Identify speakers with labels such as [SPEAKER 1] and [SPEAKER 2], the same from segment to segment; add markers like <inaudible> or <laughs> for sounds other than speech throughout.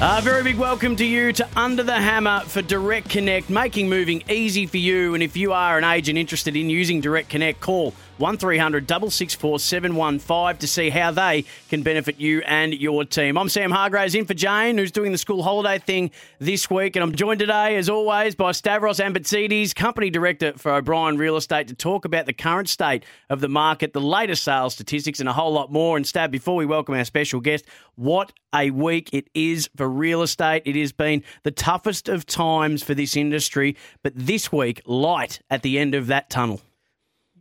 [SPEAKER 1] A very big welcome to you to Under the Hammer for Direct Connect, making moving easy for you. And if you are an agent interested in using Direct Connect, call 1300 664 715 to see how they can benefit you and your team. I'm Sam Hargreaves in for Jane, who's doing the school holiday thing this week. And I'm joined today, as always, by Stavros Ambatzidis, Company Director for O'Brien Real Estate, to talk about the current state of the market, the latest sales statistics, and a whole lot more. And Stav, before we welcome our special guest, what a week it is for real estate. It has been the toughest of times for this industry, but this week, light at the end of that tunnel.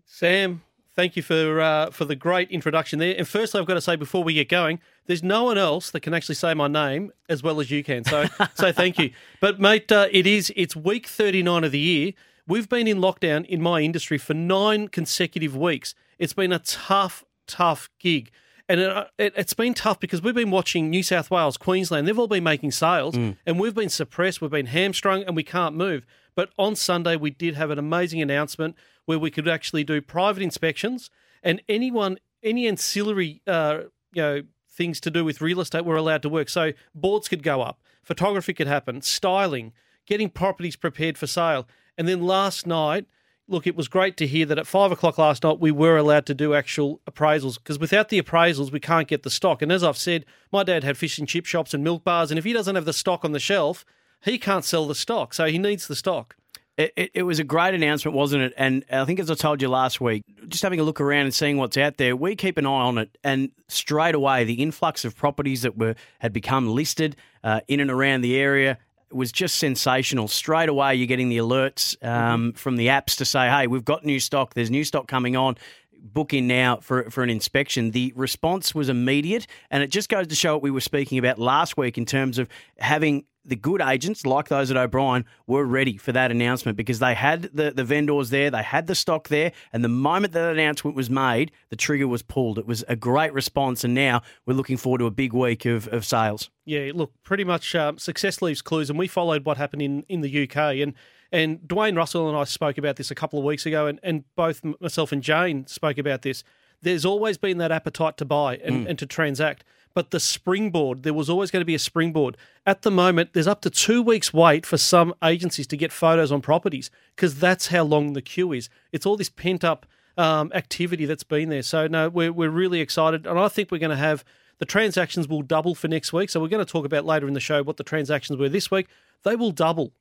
[SPEAKER 2] Sam, thank you for uh, for the great introduction there. And firstly, I've got to say before we get going, there's no one else that can actually say my name as well as you can. So <laughs> so thank you. But mate, uh, it is it's week 39 of the year. We've been in lockdown in my industry for nine consecutive weeks. It's been a tough, tough gig. And it, it, has been tough because we've been watching New South Wales, Queensland. They've all been making sales,
[SPEAKER 1] Mm.
[SPEAKER 2] and we've been suppressed. We've been hamstrung, and we can't move. But on Sunday, we did have an amazing announcement where we could actually do private inspections, and anyone, any ancillary, uh, you know, things to do with real estate were allowed to work. So boards could go up, photography could happen, styling, getting properties prepared for sale. And then last night, look, it was great to hear that at five o'clock last night we were allowed to do actual appraisals because without the appraisals we can't get the stock. And as I've said, my dad had fish and chip shops and milk bars, and if he doesn't have the stock on the shelf, he can't sell the stock. So he needs the stock.
[SPEAKER 1] It, it, it was a great announcement, wasn't it? And I think, as I told you last week, just having a look around and seeing what's out there, we keep an eye on it. And straight away, the influx of properties that were had become listed uh, in and around the area was just sensational. Straight away, you're getting the alerts um, from the apps to say, "Hey, we've got new stock. There's new stock coming on." Book in now for for an inspection. The response was immediate, and it just goes to show what we were speaking about last week in terms of having the good agents, like those at O'Brien, were ready for that announcement because they had the, the vendors there, they had the stock there, and the moment that announcement was made, the trigger was pulled. It was a great response, and now we're looking forward to a big week of, of sales.
[SPEAKER 2] Yeah, look, pretty much um, success leaves clues, and we followed what happened in, in the UK. And and Dwayne Russell and I spoke about this a couple of weeks ago, and, and both myself and Jane spoke about this. There's always been that appetite to buy and, and to transact, but the springboard, there was always going to be a springboard. At the moment, there's up to two weeks' wait for some agencies to get photos on properties because that's how long the queue is. It's all this pent up um, activity that's been there. So, no, we're, we're really excited, and I think we're going to have the transactions will double for next week. So, we're going to talk about later in the show what the transactions were this week. They will double.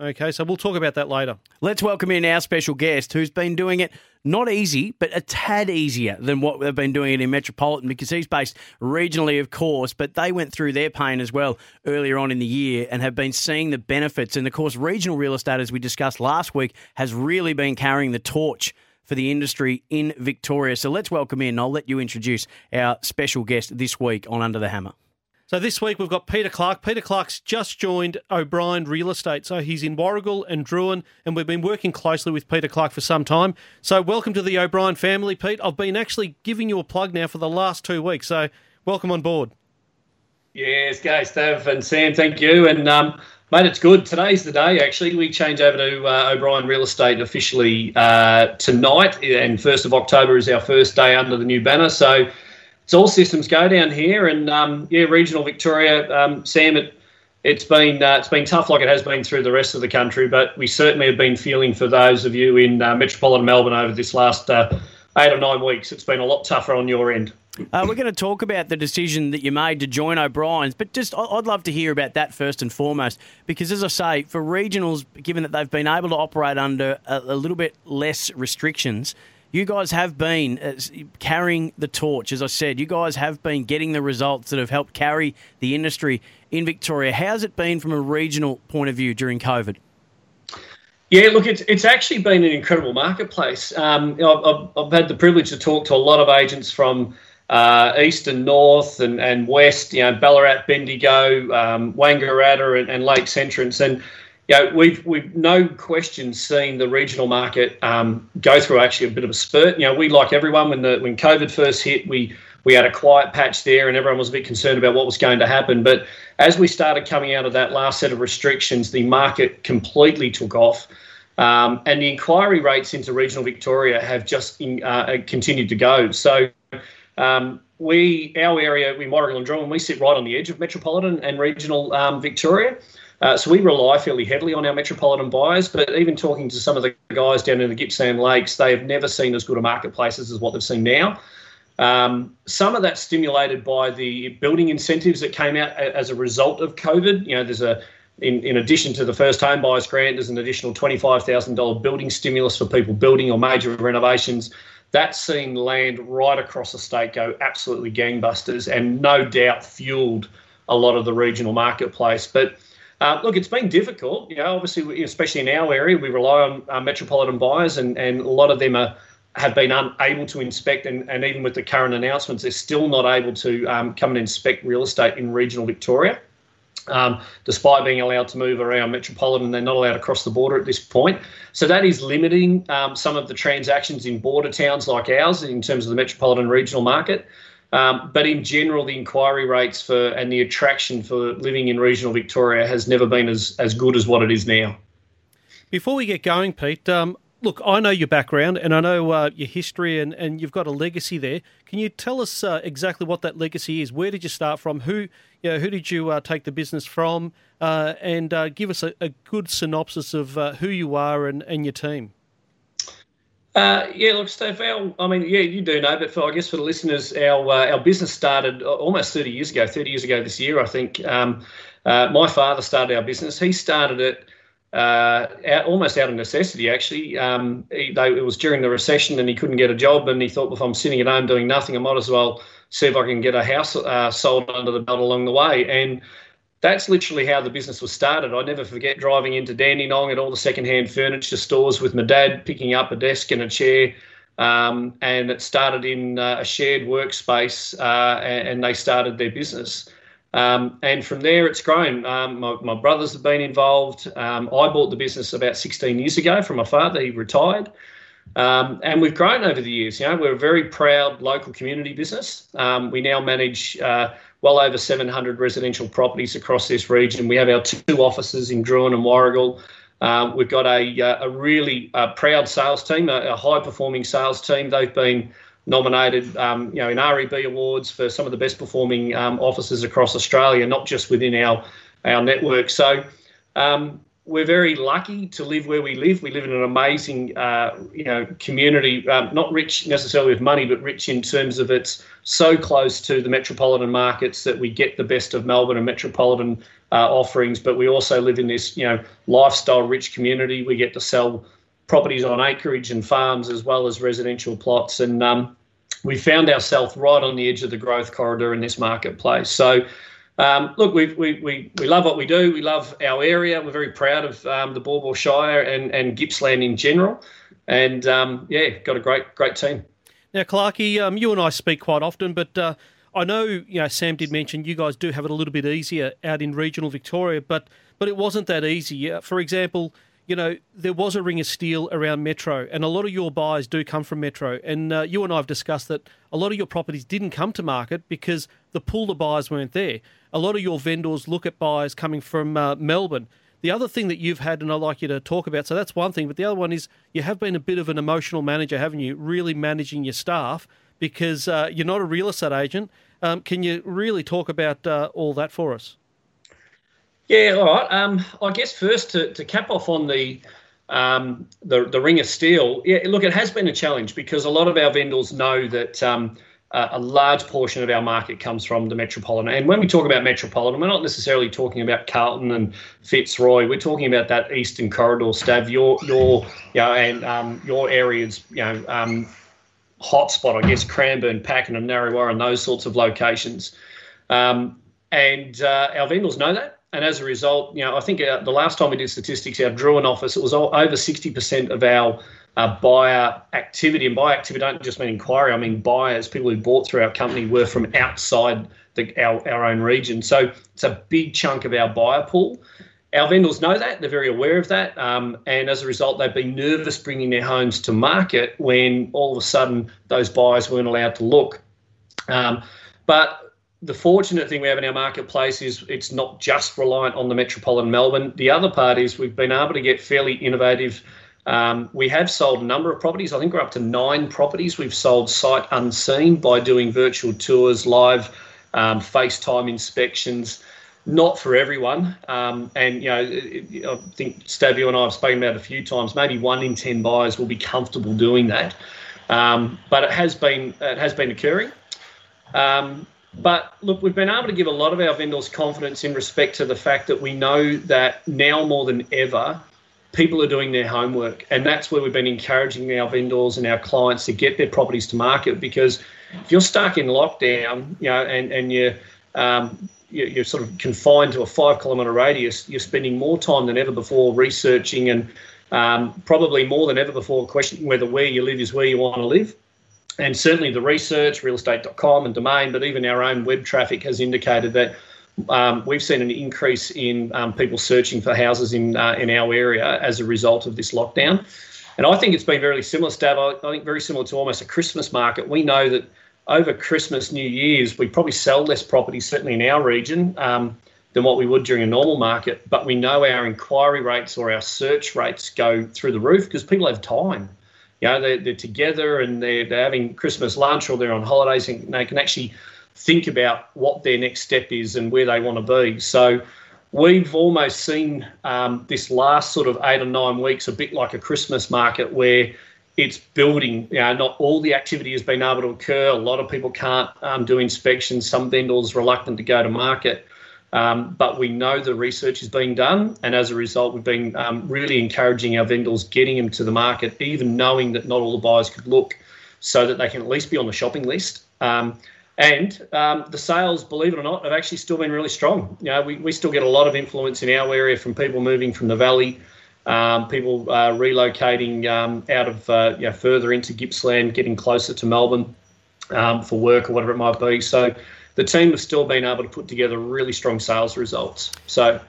[SPEAKER 2] Okay, so we'll talk about that later.
[SPEAKER 1] Let's welcome in our special guest who's been doing it not easy, but a tad easier than what they've been doing it in Metropolitan because he's based regionally, of course, but they went through their pain as well earlier on in the year and have been seeing the benefits. And of course, regional real estate, as we discussed last week, has really been carrying the torch for the industry in Victoria. So let's welcome in. I'll let you introduce our special guest this week on Under the Hammer.
[SPEAKER 2] So this week we've got Peter Clark. Peter Clark's just joined O'Brien Real Estate. So he's in Warragul and Drouin, and we've been working closely with Peter Clark for some time. So welcome to the O'Brien family, Pete. I've been actually giving you a plug now for the last two weeks. So welcome on board.
[SPEAKER 3] Yes, go, Stav and Sam. Thank you. And um, mate, it's good. Today's the day. Actually, we change over to uh, O'Brien Real Estate officially uh, tonight, and first of October is our first day under the new banner. So it's all systems go down here. And um, yeah, regional Victoria, um, Sam. It, it's been uh, it's been tough, like it has been through the rest of the country. But we certainly have been feeling for those of you in uh, metropolitan Melbourne over this last uh, eight or nine weeks. It's been a lot tougher on your end.
[SPEAKER 1] Uh, we're going to talk about the decision that you made to join O'Brien's, but just I'd love to hear about that first and foremost, because as I say, for regionals, given that they've been able to operate under a, a little bit less restrictions, you guys have been uh, carrying the torch. As I said, you guys have been getting the results that have helped carry the industry in Victoria. How's it been from a regional point of view during COVID?
[SPEAKER 3] Yeah, look, it's it's actually been an incredible marketplace. Um, I've, I've had the privilege to talk to a lot of agents from uh, east and north and, and west, you know, Ballarat, Bendigo, um, Wangaratta and, and Lakes Entrance. And, you know, we've, we've no question seen the regional market um, go through actually a bit of a spurt. You know, we, like everyone, when, the, when COVID first hit, we, we had a quiet patch there and everyone was a bit concerned about what was going to happen. But as we started coming out of that last set of restrictions, the market completely took off. Um, and the inquiry rates into regional Victoria have just in, uh, continued to go. So um, we, our area, we Warragul and Drouin, we sit right on the edge of metropolitan and regional um, Victoria. Uh, so we rely fairly heavily on our metropolitan buyers, but even talking to some of the guys down in the Gippsland Lakes, they have never seen as good a marketplaces as what they've seen now. Um, some of that stimulated by the building incentives that came out as a result of COVID. You know, there's a in, in addition to the first home buyers grant, there's an additional $25,000 building stimulus for people building or major renovations. That's seen land right across the state go absolutely gangbusters and no doubt fueled a lot of the regional marketplace. But uh, look, it's been difficult. You know, obviously, especially in our area, we rely on uh, metropolitan buyers, and, and a lot of them are have been unable to inspect, and, and even with the current announcements, they're still not able to um, come and inspect real estate in regional Victoria. Um, despite being allowed to move around metropolitan, they're not allowed to cross the border at this point. So that is limiting um, some of the transactions in border towns like ours in terms of the metropolitan regional market. Um, but in general, the inquiry rates for and the attraction for living in regional Victoria has never been as, as good as what it is now.
[SPEAKER 2] Before we get going, Pete, um, look, I know your background and I know uh, your history, and, and you've got a legacy there. Can you tell us uh, exactly what that legacy is? Where did you start from? Who, you know, who did you uh, take the business from? Uh, and uh, give us a, a, good synopsis of uh, who you are and, and your team.
[SPEAKER 3] Yeah, look, Steve. Our, I mean, yeah, you do know, but for I guess for the listeners, our our business started almost thirty years ago. Thirty years ago this year, I think. Um, my father started our business. He started it uh, out, almost out of necessity, actually. Um, he, they, it was during the recession and he couldn't get a job, and he thought, well, if I'm sitting at home doing nothing, I might as well see if I can get a house uh, sold under the belt along the way. And that's literally how the business was started. I never forget driving into Dandenong at all the secondhand furniture stores with my dad, picking up a desk and a chair. Um, and it started in uh, a shared workspace, uh, and, and, they started their business. Um, and from there, it's grown. Um, my, my, brothers have been involved. Um, I bought the business about 16 years ago from my father. He retired. Um, and we've grown over the years. You know, we're a very proud local community business. Um, we now manage uh, well over 700 residential properties across this region. We have our two offices in Drouin and Warragul. Um, we've got a, uh, a really uh, proud sales team, a, a high performing sales team. They've been nominated, um, you know, in REB awards for some of the best performing um, offices across Australia, not just within our our network. So um, we're very lucky to live where we live. We live in an amazing, uh, you know, community, um, not rich necessarily with money, but rich in terms of it's so close to the metropolitan markets that we get the best of Melbourne and metropolitan uh, offerings. But we also live in this, you know, lifestyle-rich community. We get to sell properties on acreage and farms as well as residential plots. And um, we found ourselves right on the edge of the growth corridor in this marketplace. So, um, look, we, we, we, we love what we do. We love our area. We're very proud of um, the Baw Shire and, and Gippsland in general. And um, yeah, got a great great team.
[SPEAKER 2] Now, Clarkey, um, you and I speak quite often, but uh, I know you know Sam did mention you guys do have it a little bit easier out in regional Victoria, but but it wasn't that easy. For example, you know, there was a ring of steel around Metro, and a lot of your buyers do come from Metro. And uh, you and I have discussed that a lot of your properties didn't come to market because the pool of buyers weren't there. A lot of your vendors look at buyers coming from uh, Melbourne. The other thing that you've had, and I'd like you to talk about, so that's one thing, but the other one is you have been a bit of an emotional manager, haven't you? Really managing your staff because uh, you're not a real estate agent. Um, can you really talk about uh, all that for us?
[SPEAKER 3] Yeah, all right. Um, I guess first to, to cap off on the um, the the ring of steel. Yeah, look, it has been a challenge because a lot of our vendors know that um, a, large portion of our market comes from the metropolitan. And when we talk about metropolitan, we're not necessarily talking about Carlton and Fitzroy. We're talking about that eastern corridor, Stav. Your your you know, and um, your areas, you know. Um, hotspot, I guess, Cranbourne, Pakenham, Narre Warren, and those sorts of locations. Um, and uh, our vendors know that and as a result, you know, I think uh, the last time we did statistics, our Drouin office, it was all, over 60% of our uh, buyer activity. And buyer activity don't just mean inquiry. I mean buyers, people who bought through our company, were from outside the, our, our own region. So it's a big chunk of our buyer pool. Our vendors know that, they're very aware of that. Um, and as a result, they've been nervous bringing their homes to market when all of a sudden those buyers weren't allowed to look. Um, but the fortunate thing we have in our marketplace is it's not just reliant on the metropolitan Melbourne. The other part is we've been able to get fairly innovative. Um, we have sold a number of properties. I think we're up to nine properties. We've sold sight unseen by doing virtual tours, live um, FaceTime inspections not for everyone. Um, and you know, I think Stavio and I have spoken about a few times. Maybe one in ten buyers will be comfortable doing that, um, but it has been it has been occurring. Um, but look, we've been able to give a lot of our vendors confidence in respect to the fact that we know that now more than ever, people are doing their homework, and that's where we've been encouraging our vendors and our clients to get their properties to market. Because if you're stuck in lockdown, you know, and and you um, you're sort of confined to a five kilometre radius, you're spending more time than ever before researching and um, probably more than ever before questioning whether where you live is where you want to live. And certainly the research, realestate.com and Domain, but even our own web traffic has indicated that um, we've seen an increase in um, people searching for houses in uh, in our area as a result of this lockdown. And I think it's been very similar, Stav. I, I think very similar to almost a Christmas market. We know that over Christmas, New Year's, we probably sell less property, certainly in our region, um, than what we would during a normal market. But we know our inquiry rates or our search rates go through the roof because people have time. Know, they're, they're together and they're, they're having Christmas lunch or they're on holidays and they can actually think about what their next step is and where they want to be. So we've almost seen um, this last sort of eight or nine weeks a bit like a Christmas market where it's building. You know, not all the activity has been able to occur. A lot of people can't um, do inspections. Some vendors reluctant to go to market. Um, but we know the research is being done, and as a result, we've been um, really encouraging our vendors getting them to the market, even knowing that not all the buyers could look, so that they can at least be on the shopping list. Um, and um, the sales, believe it or not, have actually still been really strong. You know, we, we still get a lot of influence in our area from people moving from the valley um, people uh, relocating um, out of uh, you know, further into Gippsland, getting closer to Melbourne for work or whatever it might be. So the team has still been able to put together really strong sales results. So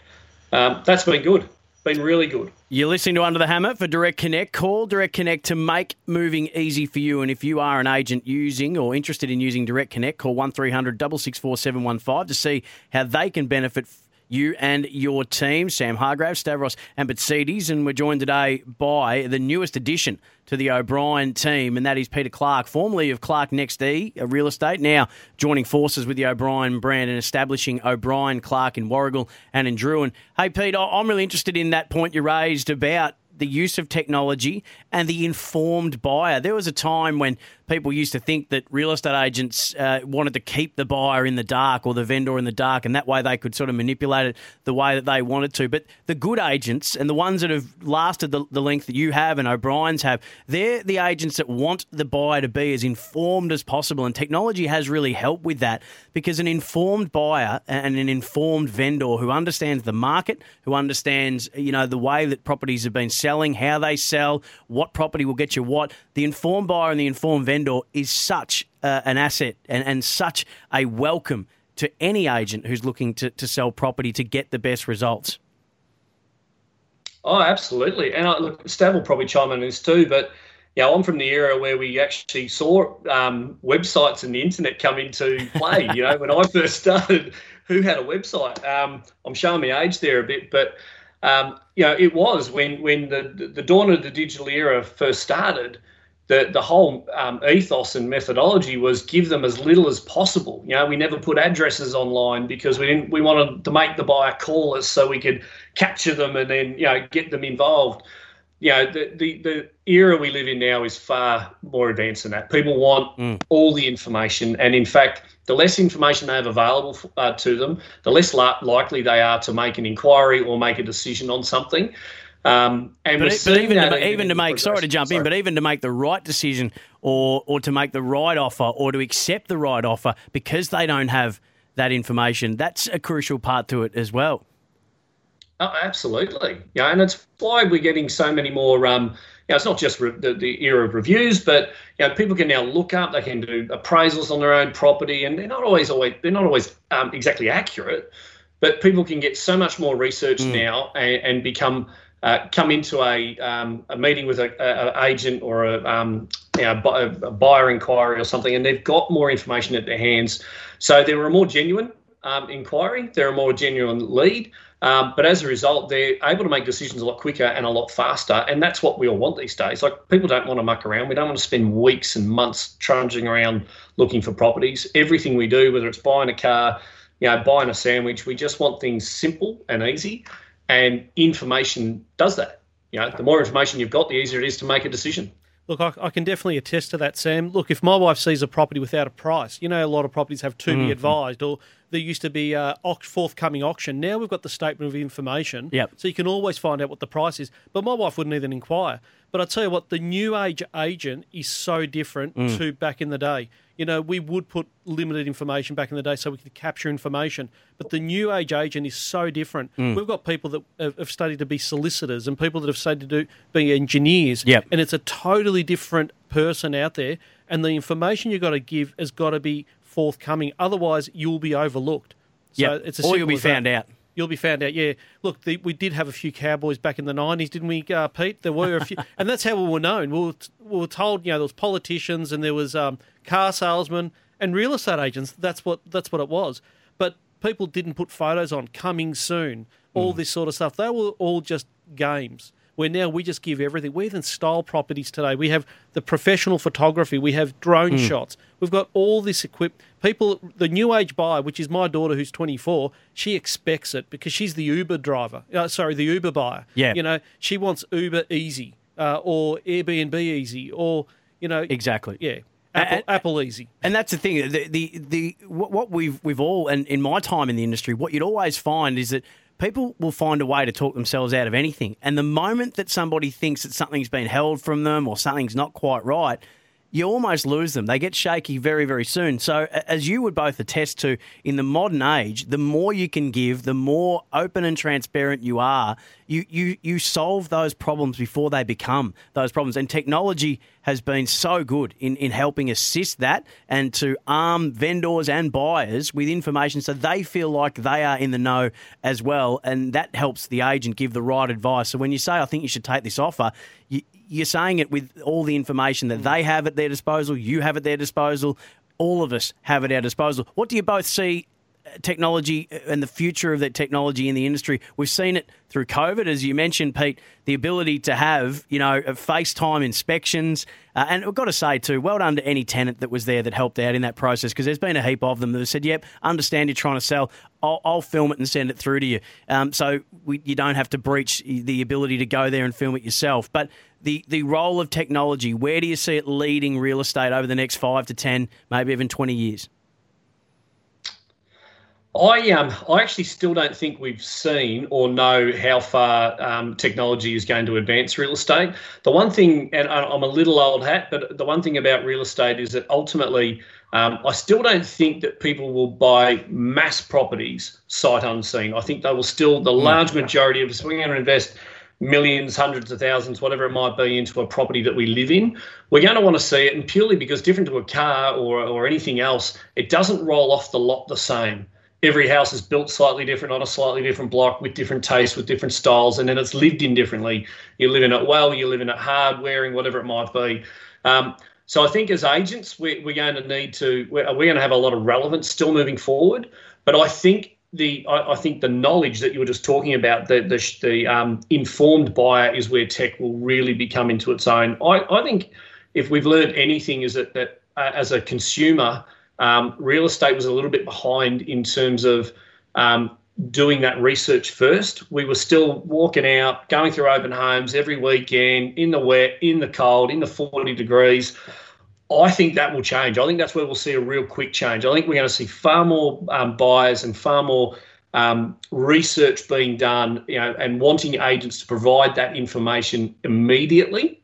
[SPEAKER 3] um, that's been good. Been really good.
[SPEAKER 1] You're listening to Under the Hammer for Direct Connect. Call Direct Connect to make moving easy for you. And if you are an agent using or interested in using Direct Connect, call 1300 664 715 to see how they can benefit you and your team, Sam Hargrave, Stavros Ambatzidis. And we're joined today by the newest addition to the O'Brien team, and that is Peter Clark, formerly of Clark Next E Real Estate, now joining forces with the O'Brien brand and establishing O'Brien Clark in Warragul and in Drouin. Hey, Pete, I'm really interested in that point you raised about the use of technology and the informed buyer. There was a time when people used to think that real estate agents uh, wanted to keep the buyer in the dark or the vendor in the dark, and that way they could sort of manipulate it the way that they wanted to. But the good agents and the ones that have lasted the, the length that you have and O'Brien's have, they're the agents that want the buyer to be as informed as possible. And technology has really helped with that because an informed buyer and an informed vendor who understands the market, who understands you know the way that properties have been selling, how they sell, what property will get you what, the informed buyer and the informed vendor vendor is such uh, an asset and, and such a welcome to any agent who's looking to, to sell property to get the best results.
[SPEAKER 3] Oh, absolutely. And I, look, Stav will probably chime in on this too, but yeah, I'm from the era where we actually saw um, websites and the internet come into play. you know, when I first started, who had a website? Um, I'm showing my age there a bit, but um, you know, it was when when the the dawn of the digital era first started the the whole um, ethos and methodology was give them as little as possible. You know, we never put addresses online because we didn't we wanted to make the buyer call us so we could capture them and then you know get them involved. You know, the the, the era we live in now is far more advanced than that. People want mm. all the information, and in fact, the less information they have available uh, to them, the less la- likely they are to make an inquiry or make a decision on something. Um, and
[SPEAKER 1] but, but even to, even to make sorry to jump sorry. in, but even to make the right decision or or to make the right offer or to accept the right offer because they don't have that information, that's a crucial part to it as well.
[SPEAKER 3] Oh, absolutely. Yeah, and it's why we're getting so many more. Um, you know, it's not just re- the, the era of reviews, but you know, people can now look up. They can do appraisals on their own property, and they're not always always they're not always um, exactly accurate. But people can get so much more research
[SPEAKER 1] Mm.
[SPEAKER 3] now and, and become uh, come into a, um, a meeting with a, a, a agent or a, um, you know, a buyer inquiry or something, and they've got more information at their hands. So they're a more genuine um, inquiry, they're a more genuine lead. Um, but as a result, they're able to make decisions a lot quicker and a lot faster, and that's what we all want these days. Like people don't want to muck around. We don't want to spend weeks and months trudging around looking for properties. Everything we do, whether it's buying a car, you know, buying a sandwich, we just want things simple and easy, and information does that. You know, the more information you've got, the easier it is to make a decision.
[SPEAKER 2] Look, I, I can definitely attest to that, Sam. Look, if my wife sees a property without a price, you know, a lot of properties have to
[SPEAKER 1] Mhm.
[SPEAKER 2] be advised, or there used to be a forthcoming auction. Now we've got the statement of information,
[SPEAKER 1] Yep.
[SPEAKER 2] so you can always find out what the price is. But my wife wouldn't even inquire. But I tell you what, the new age agent is so different
[SPEAKER 1] Mm.
[SPEAKER 2] to back in the day. You know, we would put limited information back in the day so we could capture information. But the new age agent is so different.
[SPEAKER 1] Mm.
[SPEAKER 2] We've got people that have, studied to be solicitors and people that have studied to do, be engineers.
[SPEAKER 1] Yep.
[SPEAKER 2] And it's a totally different person out there. And the information you've got to give has got to be forthcoming. Otherwise, you'll be overlooked. So
[SPEAKER 1] Yep.
[SPEAKER 2] it's as
[SPEAKER 1] Or you'll be
[SPEAKER 2] as that.
[SPEAKER 1] found out.
[SPEAKER 2] You'll be found out. Yeah. Look, the, we did have a few cowboys back in the nineties, didn't we, uh, Pete? There were a few, <laughs> and that's how we were known. We were, we were told, you know, there was politicians and there was um, car salesmen and real estate agents. That's what that's what it was. But people didn't put photos on coming soon, all this sort of stuff. They were all just games. Where now we just give everything. We even style properties today. We have the professional photography. We have drone
[SPEAKER 1] Mm.
[SPEAKER 2] shots. We've got all this equip. People, the new age buyer, which is my daughter who's 24, she expects it because she's the Uber driver. Uh, sorry, the Uber buyer.
[SPEAKER 1] Yeah.
[SPEAKER 2] You know, she wants Uber easy uh, or Airbnb easy or, you know.
[SPEAKER 1] Exactly.
[SPEAKER 2] Yeah. Apple, Apple easy.
[SPEAKER 1] And that's the thing. The, the the what what we've we've all and in my time in the industry, what you'd always find is that people will find a way to talk themselves out of anything. And the moment that somebody thinks that something's been held from them or something's not quite right, you almost lose them. They get shaky very, very soon. So, as you would both attest to, in the modern age, the more you can give, the more open and transparent you are, you, you, you solve those problems before they become those problems. And technology has been so good in, in helping assist that and to arm vendors and buyers with information so they feel like they are in the know as well. And that helps the agent give the right advice. So, when you say, I think you should take this offer, you, you're saying it with all the information that they have at their disposal, you have at their disposal, all of us have at our disposal. What do you both see uh, technology and the future of that technology in the industry? We've seen it through COVID, as you mentioned, Pete, the ability to have, you know, uh, FaceTime inspections. Uh, and I've got to say, too, well done to any tenant that was there that helped out in that process because there's been a heap of them that have said, yep, understand you're trying to sell. I'll, I'll film it and send it through to you. Um, so we, you don't have to breach the ability to go there and film it yourself. But the, the role of technology, where do you see it leading real estate over the next five to 10, maybe even 20 years?
[SPEAKER 3] I um I actually still don't think we've seen or know how far um, technology is going to advance real estate. The one thing, and I'm a little old hat, but the one thing about real estate is that ultimately, um, I still don't think that people will buy mass properties sight unseen. I think they will still, the large majority of us, we're going to invest millions, hundreds of thousands, whatever it might be, into a property that we live in, we're going to want to see it. And purely because different to a car or, or anything else, it doesn't roll off the lot the same. Every house is built slightly different on a slightly different block with different tastes, with different styles, and then it's lived in differently. You're living it well, you're living it hard, wearing, whatever it might be. Um, so I think as agents, we're, we're going to need to, we're, we're going to have a lot of relevance still moving forward. But I think the I, I think the knowledge that you were just talking about, the the, the um, informed buyer is where tech will really become into its own. I, I think if we've learned anything is that that uh, as a consumer, um, real estate was a little bit behind in terms of um, doing that research first. We were still walking out, going through open homes every weekend in the wet, in the cold, in the 40 degrees. I think that will change. I think that's where we'll see a real quick change. I think we're going to see far more um, buyers and far more um, research being done, you know, and wanting agents to provide that information immediately,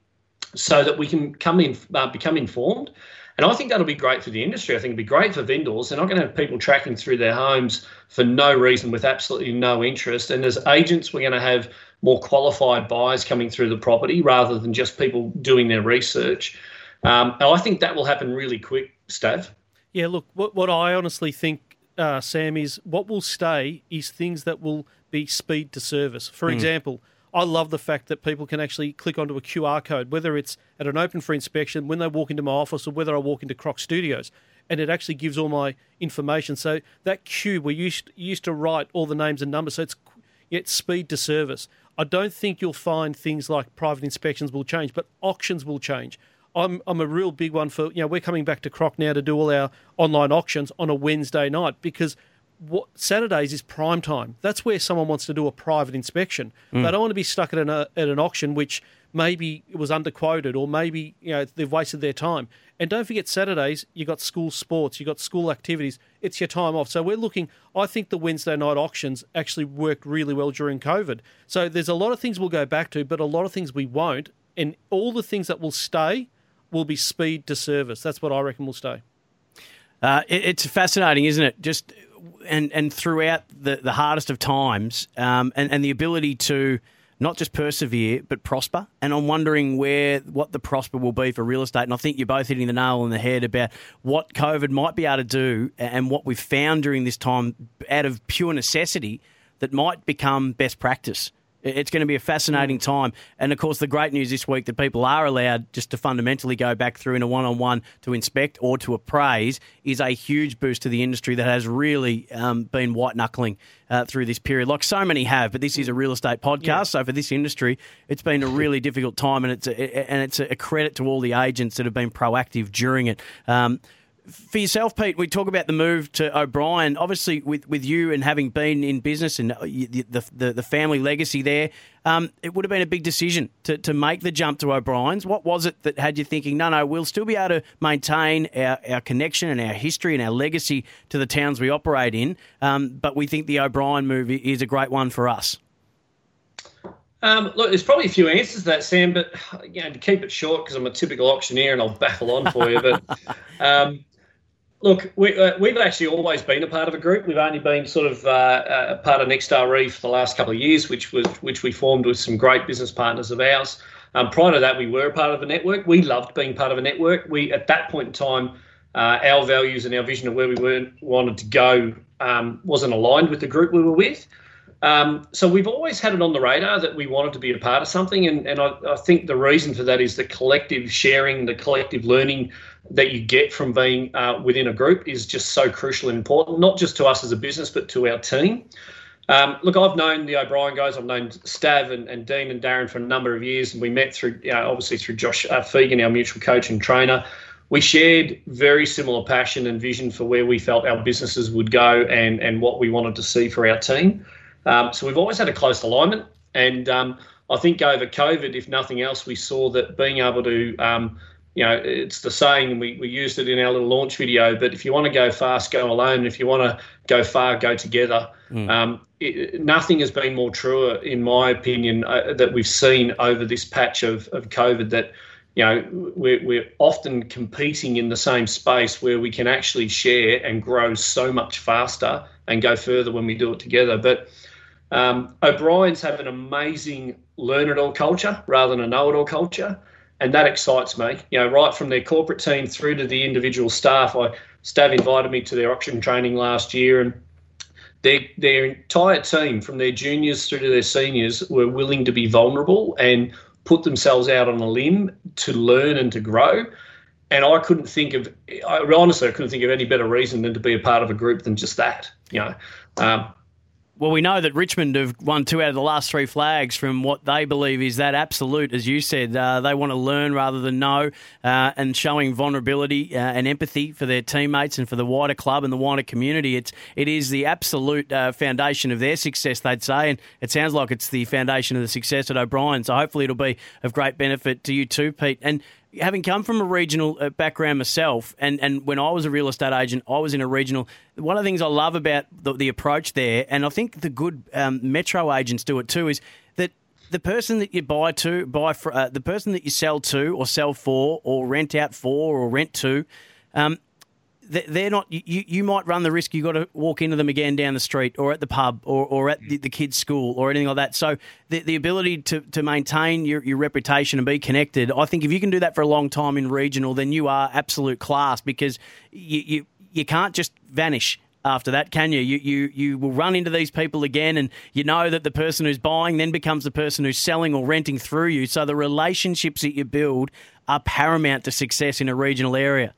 [SPEAKER 3] so that we can come in, uh, become informed. And I think that'll be great for the industry. I think it'll be great for vendors. They're not going to have people tracking through their homes for no reason with absolutely no interest. And as agents, we're going to have more qualified buyers coming through the property rather than just people doing their research. Um, and I think that will happen really quick, Stav.
[SPEAKER 2] Yeah, look, what, what I honestly think, uh, Sam, is what will stay is things that will be speed to service. For example, I love the fact that people can actually click onto a QR code, whether it's at an open for inspection, when they walk into my office, or whether I walk into Croc Studios, and it actually gives all my information. So that queue, we used used to write all the names and numbers, so it's it's speed to service. I don't think you'll find things like private inspections will change, but auctions will change. I'm I'm a real big one for you know we're coming back to Croc now to do all our online auctions on a Wednesday night because what Saturdays is prime time. That's where someone wants to do a private inspection. They don't want to be stuck at an uh, at an auction which maybe it was underquoted or maybe you know they've wasted their time. And don't forget Saturdays you got school sports, you got school activities. It's your time off. So we're looking. I think the Wednesday night auctions actually worked really well during COVID. So there's a lot of things we'll go back to, but a lot of things we won't. And all the things that will stay will be speed to service. That's what I reckon will stay.
[SPEAKER 1] Uh, it, it's fascinating, isn't it? Just and and throughout the, the hardest of times, um, and and the ability to not just persevere but prosper. And I'm wondering where what the prosper will be for real estate. And I think you're both hitting the nail on the head about what COVID might be able to do, and what we've found during this time out of pure necessity that might become best practice. It's going to be a fascinating time. And of course, the great news this week that people are allowed just to fundamentally go back through in a one on one to inspect or to appraise is a huge boost to the industry that has really um, been white knuckling uh, through this period, like so many have. But this is a real estate podcast. So for this industry, it's been a really difficult time. And it's a, and it's a credit to all the agents that have been proactive during it. Um, for yourself, Pete, we talk about the move to O'Brien. Obviously, with, with you and having been in business and the the, the family legacy there, um, it would have been a big decision to, to make the jump to O'Brien's. What was it that had you thinking, no, no, we'll still be able to maintain our, our connection and our history and our legacy to the towns we operate in, um, but we think the O'Brien move is a great one for us?
[SPEAKER 3] Um, look, there's probably a few answers to that, Sam, but you know, to keep it short, because I'm a typical auctioneer and I'll <laughs> baffle on for you. But <laughs> um, look, we, uh, we've actually always been a part of a group. We've only been sort of uh, a part of Nexstar Re for the last couple of years, which was which we formed with some great business partners of ours. Um, prior to that, we were a part of a network. We loved being part of a network. We at that point in time, uh, our values and our vision of where we were wanted to go um, wasn't aligned with the group we were with. Um, so we've always had it on the radar that we wanted to be a part of something, and, and I, I, think the reason for that is the collective sharing, the collective learning that you get from being uh, within a group is just so crucial and important, not just to us as a business, but to our team. Um, look, I've known the O'Brien guys. I've known Stav and, and, Dean and Darren for a number of years, and we met through, you know, obviously through Josh uh, Phegan, our mutual coach and trainer. We shared very similar passion and vision for where we felt our businesses would go and and what we wanted to see for our team. Um, so we've always had a close alignment, and um, I think over COVID, if nothing else, we saw that being able to, um, you know, it's the saying we, we used it in our little launch video. But if you want to go fast, go alone. If you want to go far, go together. Mm. It, nothing has been more true, in my opinion, uh, that we've seen over this patch of, of COVID. That you know we're, we're often competing in the same space where we can actually share and grow so much faster and go further when we do it together. But um, O'Brien's have an amazing learn it all culture rather than a know it all culture. And that excites me. You know, right from their corporate team through to the individual staff. I Stav invited me to their auction training last year and their their entire team, from their juniors through to their seniors, were willing to be vulnerable and put themselves out on a limb to learn and to grow. And I couldn't think of, I, honestly, I couldn't think of any better reason than to be a part of a group than just that. You know, um,
[SPEAKER 1] well, we know that Richmond have won two out of the last three flags from what they believe is that absolute, as you said. Uh, they want to learn rather than know, uh, and showing vulnerability uh, and empathy for their teammates and for the wider club and the wider community. It's it is the absolute uh, foundation of their success, they'd say, and it sounds like it's the foundation of the success at O'Brien. So hopefully it'll be of great benefit to you too, Pete. And having come from a regional uh, background myself, and, and when I was a real estate agent, I was in a regional. One of the things I love about the, the approach there, and I think the good um, metro agents do it too, is that the person that you buy to, buy for uh, the person that you sell to, or sell for, or rent out for, or rent to. Um, they're not. You, you might run the risk. you've got to walk into them again down the street, or at the pub, or, or at mm. the, the kids' school, or anything like that. So the, the ability to, to maintain your, your reputation and be connected, I think if you can do that for a long time in regional, then you are absolute class because you you, you can't just vanish after that, can you? You you you will run into these people again, and you know that the person who's buying then becomes the person who's selling or renting through you. So the relationships that you build are paramount to success in a regional area.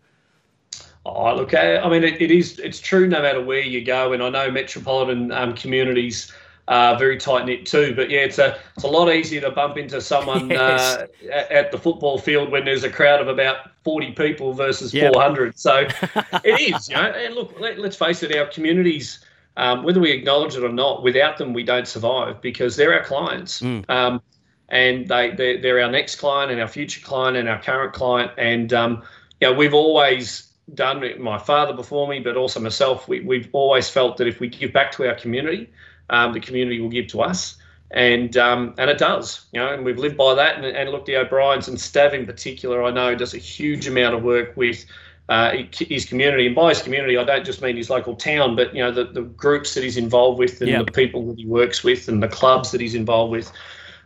[SPEAKER 3] Oh, look, I mean, it, it is. It's true no matter where you go, and I know metropolitan um, communities are very tight knit too. But yeah, it's a it's a lot easier to bump into someone <laughs> yes. uh, at the football field when there's a crowd of about forty people versus yep. four hundred. So <laughs> it is, you know. And look, let, us face it, our communities. Um, whether we acknowledge it or not, without them we don't survive because they're our clients. Mm. Um, and they, they're, they're, our next client and our future client and our current client. And, um, you know, we've always done my father before me, but also myself. We, we've always felt that if we give back to our community, um, the community will give to us, and um, and it does. You know, and we've lived by that. And, and look, the O'Briens and Stav in particular, I know does a huge amount of work with. Uh, his community, and by his community, I don't just mean his local town, but you know the, the groups that he's involved with, and yep. the people that he works with, and the clubs that he's involved with.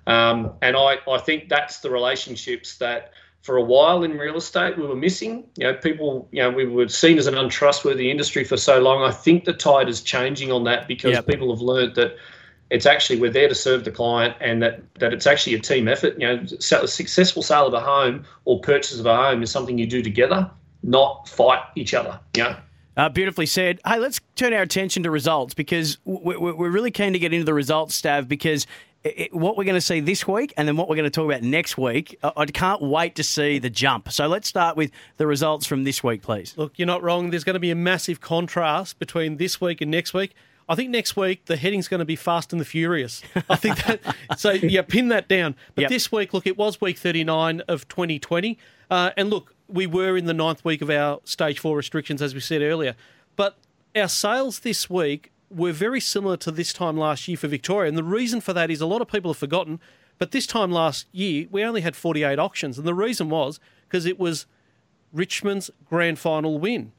[SPEAKER 3] Um, and I, I think that's the relationships that for a while in real estate we were missing. You know, people, you know, we were seen as an untrustworthy industry for so long. I think the tide is changing on that because yep. people have learned that it's actually we're there to serve the client and that that it's actually a team effort. You know, a successful sale of a home or purchase of a home is something you do together, not fight each other. You know.
[SPEAKER 1] Uh, beautifully said. Hey, let's turn our attention to results because we're, we're really keen to get into the results, Stav, because it, what we're going to see this week and then what we're going to talk about next week, I, I can't wait to see the jump. So let's start with the results from this week, please.
[SPEAKER 2] Look, you're not wrong. There's going to be a massive contrast between this week and next week. I think next week the heading's going to be Fast and the Furious. I think that. <laughs> so yeah, pin that down. But yep. this week, look, it was week 39 of 2020, uh, and look, we were in the ninth week of our stage four restrictions, as we said earlier. But our sales this week were very similar to this time last year for Victoria. And the reason for that is a lot of people have forgotten, but this time last year, we only had 48 auctions. And the reason was because it was Richmond's grand final win.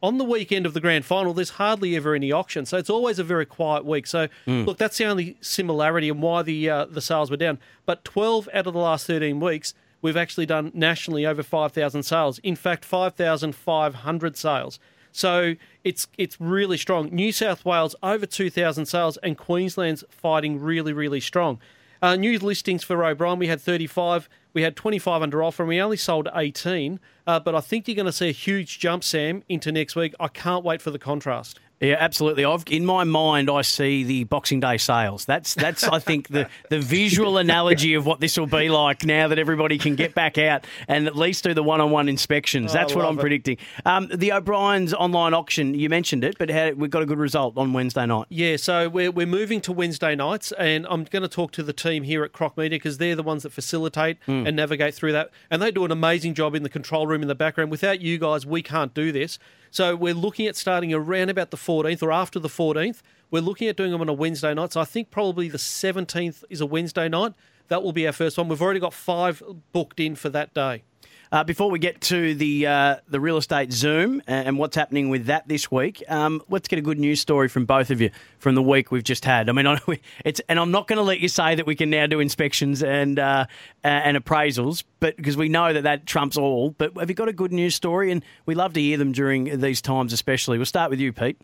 [SPEAKER 2] On the weekend of the grand final, there's hardly ever any auction, so it's always a very quiet week. So, mm. look, that's the only similarity and why the uh, the sales were down. But 12 out of the last 13 weeks, we've actually done nationally over 5,000 sales. In fact, 5,500 sales. So it's it's really strong. New South Wales over 2,000 sales, and Queensland's fighting really really strong. Uh, new listings for O'Brien, we had 35. We had 25 under offer, and we only sold 18. Uh, but I think you're going to see a huge jump, Sam, into next week. I can't wait for the contrast.
[SPEAKER 1] Yeah, absolutely. I've in my mind, I see the Boxing Day sales. That's that's I think the the visual analogy of what this will be like now that everybody can get back out and at least do the one-on-one inspections. That's what I'm it. predicting. Um, the O'Brien's online auction, you mentioned it, but how, we've got a good result on Wednesday night.
[SPEAKER 2] Yeah, so we're we're moving to Wednesday nights, and I'm going to talk to the team here at Croc Media because they're the ones that facilitate mm. and navigate through that, and they do an amazing job in the control room in the background. Without you guys, we can't do this. So we're looking at starting around about the 14th or after the 14th. We're looking at doing them on a Wednesday night. So I think probably the 17th is a Wednesday night. That will be our first one. We've already got five booked in for that day.
[SPEAKER 1] Uh, before we get to the uh, the real estate Zoom and what's happening with that this week, um, let's get a good news story from both of you from the week we've just had. I mean, <laughs> it's and I'm not going to let you say that we can now do inspections and uh, and appraisals, but because we know that that trumps all. But have you got a good news story? And we love to hear them during these times, especially. We'll start with you, Pete.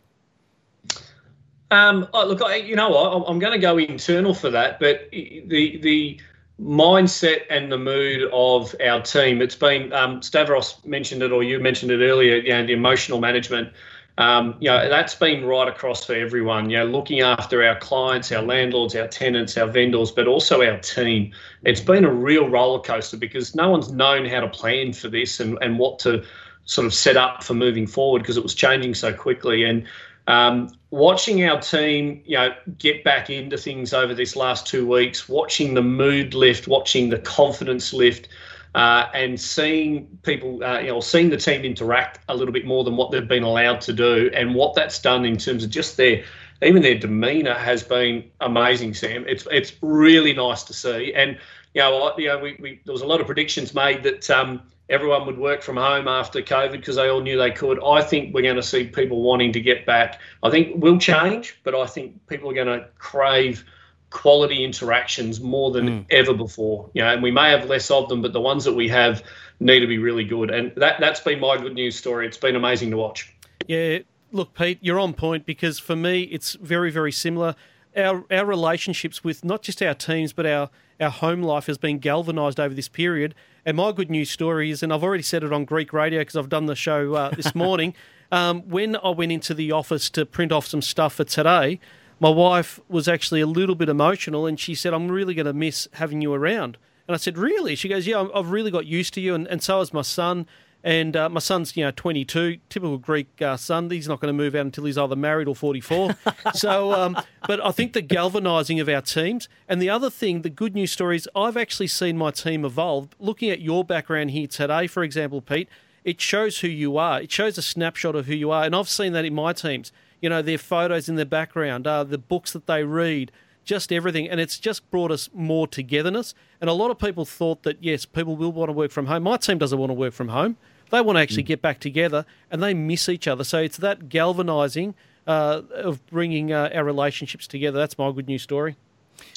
[SPEAKER 3] Um, oh, look, I, you know what? I'm going to go internal for that, but the the mindset and the mood of our team. It's been um, Stavros mentioned it, or you mentioned it earlier. You know, the emotional management. Um, you know, that's been right across for everyone. You know, looking after our clients, our landlords, our tenants, our vendors, but also our team. It's been a real roller coaster because no one's known how to plan for this and, and what to sort of set up for moving forward because it was changing so quickly. And um, watching our team, you know, get back into things over this last two weeks, watching the mood lift, watching the confidence lift, uh, and seeing people, uh, you know, seeing the team interact a little bit more than what they've been allowed to do, and what that's done in terms of just their even their demeanour has been amazing. Sam, it's it's really nice to see. And you know, you know, we, we there was a lot of predictions made that. Um, everyone would work from home after COVID because they all knew they could. I think we're going to see people wanting to get back. I think will change, but I think people are going to crave quality interactions more than mm. ever before. You know, and we may have less of them, but the ones that we have need to be really good. And that that's been my good news story. It's been amazing to watch.
[SPEAKER 2] Yeah, look, Pete, you're on point because for me, it's very very similar. Our our relationships with not just our teams, but our our home life has been galvanised over this period. And my good news story is, and I've already said it on Greek radio because I've done the show uh, this <laughs> morning. um, when I went into the office to print off some stuff for today, my wife was actually a little bit emotional and she said, I'm really going to miss having you around. And I said, Really? She goes, Yeah, I've really got used to you. And, and so has my son. And uh, my son's, you know, 22, typical Greek uh, son. He's not going to move out until he's either married or 44. <laughs> so, um, but I think the galvanising of our teams. And the other thing, the good news story is I've actually seen my team evolve. Looking at your background here today, for example, Pete, it shows who you are. It shows a snapshot of who you are. And I've seen that in my teams. You know, their photos in the background, uh, the books that they read, just everything. And it's just brought us more togetherness. And a lot of people thought that, yes, people will want to work from home. My team doesn't want to work from home. They want to actually mm. get back together and they miss each other. So it's that galvanizing uh, of bringing uh, our relationships together. That's my good news story.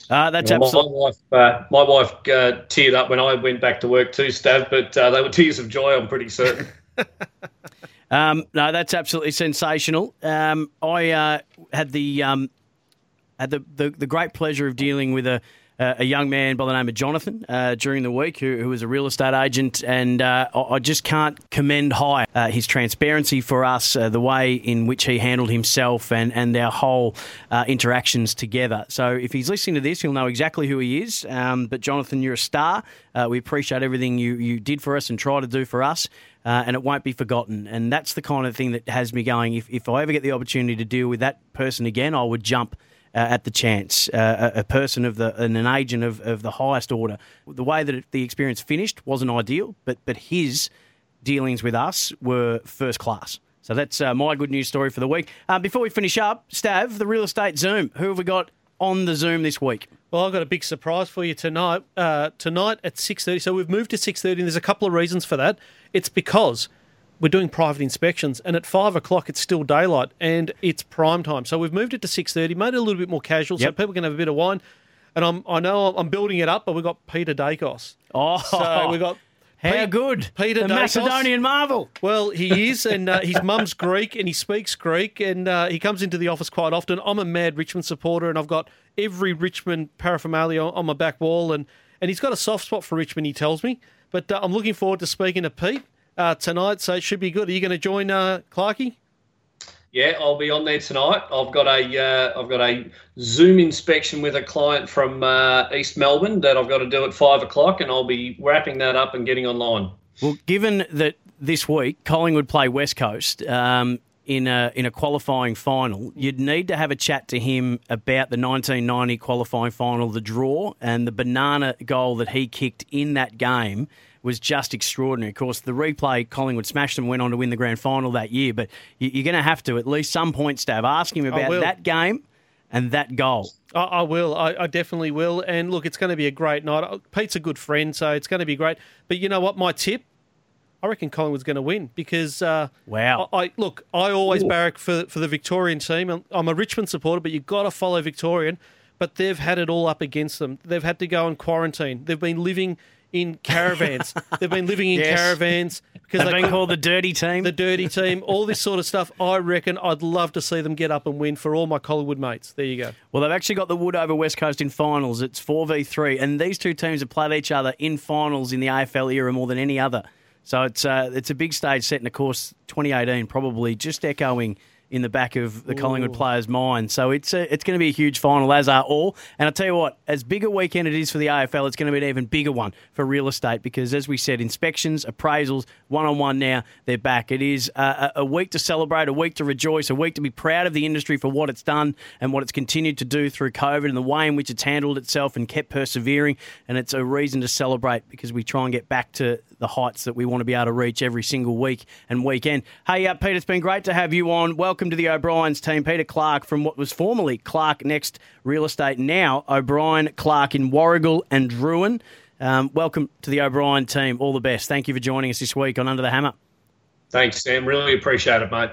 [SPEAKER 1] Uh, that's well, absolutely.
[SPEAKER 3] My wife, uh, my wife uh, teared up when I went back to work too, Stav, but uh, they were tears of joy, I'm pretty certain. <laughs>
[SPEAKER 1] um, no, that's absolutely sensational. Um, I uh, had the um, had the, the, the great pleasure of dealing with a uh, a young man by the name of Jonathan uh, during the week who, who was a real estate agent, and uh, I just can't commend high uh, his transparency for us, uh, the way in which he handled himself, and, and our whole uh, interactions together. So if he's listening to this, he'll know exactly who he is. Um, but Jonathan, you're a star. we appreciate everything you, you did for us and try to do for us. and it won't be forgotten. And that's the kind of thing that has me going. If, if I ever get the opportunity to deal with that person again, I would jump uh, at the chance, uh, a, a, person of the and an agent of, of the highest order. The way that it, the experience finished wasn't ideal, but but his dealings with us were first class. So that's uh, my good news story for the week. Uh, before we finish up, Stav, the real estate Zoom. Who have we got on the Zoom this week?
[SPEAKER 2] Well, I've got a big surprise for you tonight. Uh, tonight at six thirty. So we've moved to six thirty, there's a couple of reasons for that. It's because we're doing private inspections, and at five o'clock it's still daylight and it's prime time. So we've moved it to six thirty, made it a little bit more casual, yep. so people can have a bit of wine. And I'm, I know I'm building it up, but we've got Peter Daicos.
[SPEAKER 1] Oh,
[SPEAKER 2] so we've got <laughs>
[SPEAKER 1] how Pete, good,
[SPEAKER 2] Peter
[SPEAKER 1] the
[SPEAKER 2] Daicos.
[SPEAKER 1] Macedonian marvel.
[SPEAKER 2] Well, he <laughs> is, and uh, his mum's Greek, and he speaks Greek, and uh, he comes into the office quite often. I'm a mad Richmond supporter, and I've got every Richmond paraphernalia on my back wall, and and he's got a soft spot for Richmond. He tells me, but uh, I'm looking forward to speaking to Pete uh, tonight, so it should be good. Are you going to join uh, Clarkey?
[SPEAKER 3] Yeah, I'll be on there tonight. I've got a uh, I've got a Zoom inspection with a client from uh, East Melbourne that I've got to do at five o'clock, and I'll be wrapping that up and getting online.
[SPEAKER 1] Well, given that this week Collingwood play West Coast um, in a in a qualifying final, you'd need to have a chat to him about the 1990 qualifying final, the draw, and the banana goal that he kicked in that game was just extraordinary. Of course, the replay, Collingwood smashed them, went on to win the grand final that year. But you're going to have to at least some point, Stav, ask him about that game and that goal.
[SPEAKER 2] I, I will. I, I, definitely will. And look, it's going to be a great night. Uh, Pete's a good friend, so it's going to be great. But you know what? My tip. I reckon Collingwood's going to win because uh,
[SPEAKER 1] wow.
[SPEAKER 2] I, I, look. I always Ooh. barrack for for the Victorian team. I'm a Richmond supporter, but you've got to follow Victorian. But they've had it all up against them. They've had to go in quarantine. They've been living in caravans. They've been living in <laughs> yes. caravans
[SPEAKER 1] because they've they been called the dirty team.
[SPEAKER 2] The dirty team, all this sort of stuff. I reckon I'd love to see them get up and win for all my Collingwood mates. There you go.
[SPEAKER 1] Well, they've actually got the Wood over West Coast in finals. It's four v three, and these two teams have played each other in finals in the AFL era more than any other. So it's uh, it's a big stage set, and of course, 2018 probably just echoing in the back of the Ooh. Collingwood players' mind. So it's a, it's going to be a huge final, as are all. And I tell you what, as big a weekend it is for the AFL, it's going to be an even bigger one for real estate because, as we said, inspections, appraisals, one on one now, they're back. It is a, a, week to celebrate, a week to rejoice, a week to be proud of the industry for what it's done and what it's continued to do through COVID and the way in which it's handled itself and kept persevering. And it's a reason to celebrate because we try and get back to the heights that we want to be able to reach every single week and weekend. Hey, uh, Pete, it's been great to have you on. Welcome welcome to the O'Brien's team. Peter Clark from what was formerly Clark Next Real Estate, now O'Brien Clark in Warragul and Drouin. Um, welcome to the O'Brien team. All the best. Thank you for joining us this week on Under the Hammer.
[SPEAKER 3] Thanks, Sam. Really appreciate it, mate.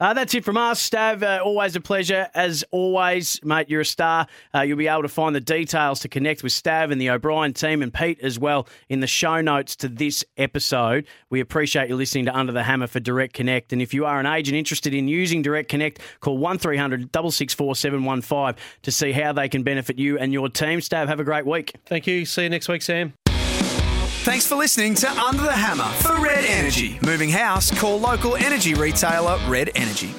[SPEAKER 1] Uh, that's it from us, Stav. Uh, always a pleasure. As always, mate, you're a star. Uh, you'll be able to find the details to connect with Stav and the O'Brien team and Pete as well in the show notes to this episode. We appreciate you listening to Under the Hammer for Direct Connect. And if you are an agent interested in using Direct Connect, call 1300 664 715 to see how they can benefit you and your team. Stav, have a great week.
[SPEAKER 2] Thank you. See you next week, Sam.
[SPEAKER 4] Thanks for listening to Under the Hammer for Red Energy. Moving house, call local energy retailer Red Energy.